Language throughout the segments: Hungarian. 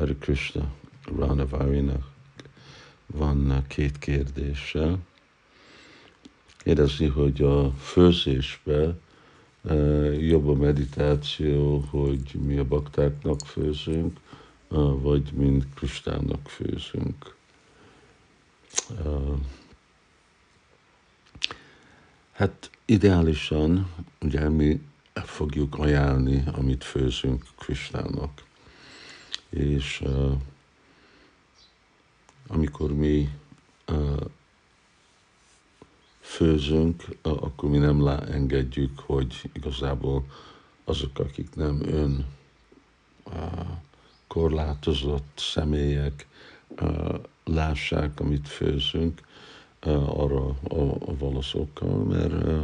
Hari Krishna Ranavarinak van két kérdése. Kérdezi, hogy a főzésbe e, jobb a meditáció, hogy mi a baktáknak főzünk, e, vagy mind Kristának főzünk. E, hát ideálisan ugye mi fogjuk ajánlni, amit főzünk Kristának. És uh, amikor mi uh, főzünk, uh, akkor mi nem engedjük, hogy igazából azok, akik nem ön uh, korlátozott személyek uh, lássák, amit főzünk, uh, arra a, a valaszokkal, mert uh,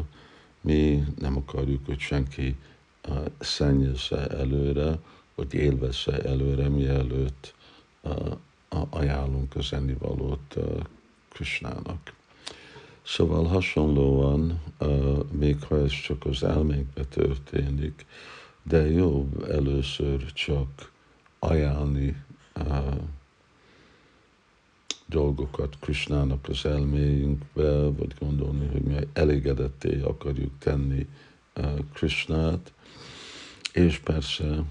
mi nem akarjuk, hogy senki uh, szennyezze előre, hogy élvezze előre, mielőtt ajánlunk az ennivalót Krishnának. Szóval hasonlóan, még ha ez csak az elménkbe történik, de jobb először csak ajánlni dolgokat Krishnának az elméjünkbe, vagy gondolni, hogy mi elégedetté akarjuk tenni Krishnát, és persze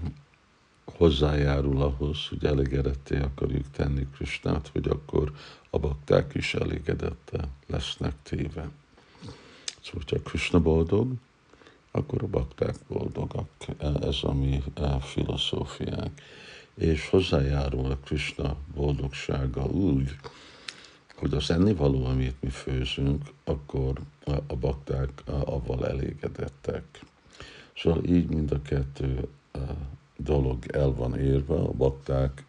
hozzájárul ahhoz, hogy elégedetté akarjuk tenni Krisnát, hogy akkor a bakták is elégedette lesznek téve. Szóval, hogyha Krishna boldog, akkor a bakták boldogak. Ez a mi e, filozófiánk. És hozzájárul a Krishna boldogsága úgy, hogy az ennivaló, amit mi főzünk, akkor a bakták avval elégedettek. Szóval így mind a kettő e, dolog el van érve, a bakták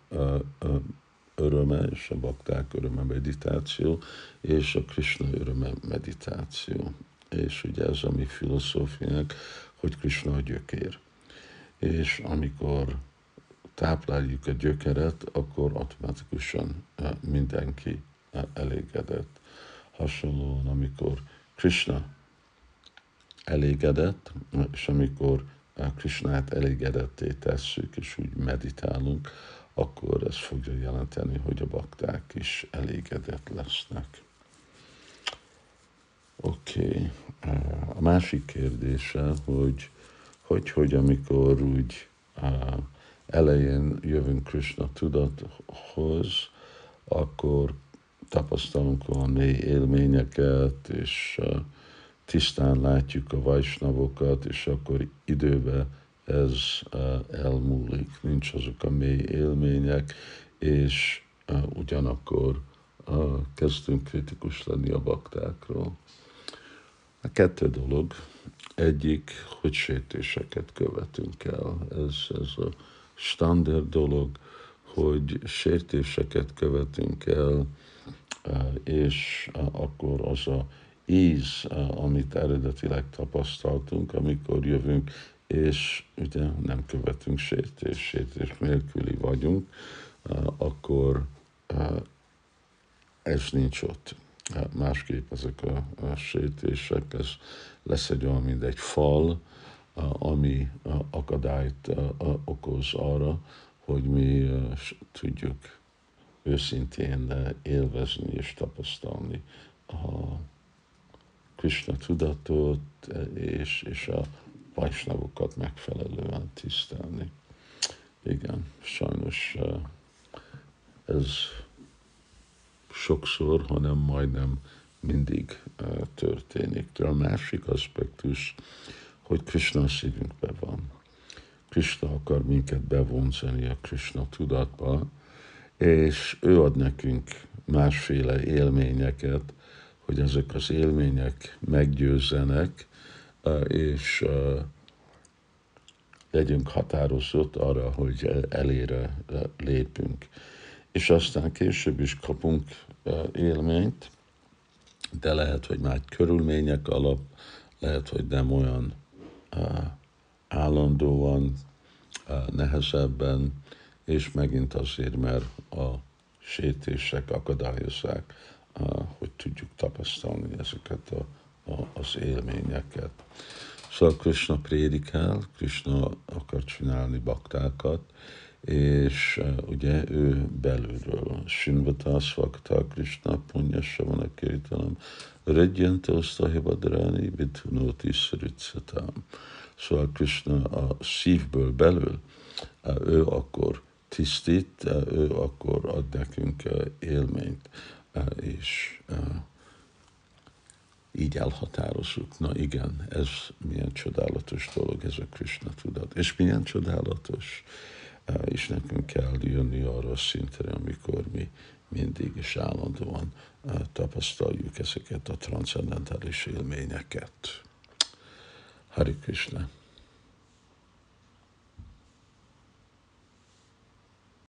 öröme és a bakták öröme meditáció, és a Krishna öröme meditáció. És ugye ez a mi filozófiánk, hogy Krishna a gyökér. És amikor tápláljuk a gyökeret, akkor automatikusan mindenki elégedett. Hasonlóan, amikor Krishna elégedett, és amikor Krishnát elégedetté tesszük, és úgy meditálunk, akkor ez fogja jelenteni, hogy a bakták is elégedett lesznek. Oké. Okay. A másik kérdése, hogy, hogy, hogy amikor úgy elején jövünk Krishna tudathoz, akkor tapasztalunk a mély élményeket, és tisztán látjuk a vajsnavokat, és akkor időben ez elmúlik, nincs azok a mély élmények, és ugyanakkor kezdünk kritikus lenni a baktákról. A kettő dolog. Egyik, hogy sértéseket követünk el. Ez, ez a standard dolog, hogy sértéseket követünk el, és akkor az a íz, amit eredetileg tapasztaltunk, amikor jövünk, és ugye nem követünk sértés, sértés nélküli vagyunk, akkor ez nincs ott. Másképp ezek a, a sértések, ez lesz egy olyan, mint egy fal, ami akadályt okoz arra, hogy mi tudjuk őszintén élvezni és tapasztalni a Krishna tudatot és, és a vajsnavokat megfelelően tisztelni. Igen, sajnos ez sokszor, hanem majdnem mindig történik. De a másik aspektus, hogy Krishna a szívünkben van. Krishna akar minket bevonzani a Krishna tudatba, és ő ad nekünk másféle élményeket, hogy ezek az élmények meggyőzzenek, és legyünk határozott arra, hogy elére lépünk. És aztán később is kapunk élményt, de lehet, hogy már körülmények alap, lehet, hogy nem olyan állandóan, nehezebben, és megint azért, mert a sétések akadályozzák hogy tudjuk tapasztalni ezeket a, a, az élményeket. Szóval Krishna prédikál, Krishna akar csinálni baktákat, és ugye ő belülről. Sinvata Svakta Krishna Punya Savana Kirtanam Redjente Osztahibadráni Vidhunóti Sritsatam. Szóval Krishna a szívből belül, uh, ő akkor tisztít, ő akkor ad nekünk élményt, és így elhatározzuk. Na igen, ez milyen csodálatos dolog, ez a Krishna tudat. És milyen csodálatos, és nekünk kell jönni arra a szintre, amikor mi mindig és állandóan tapasztaljuk ezeket a transzendentális élményeket. Hari Krishna.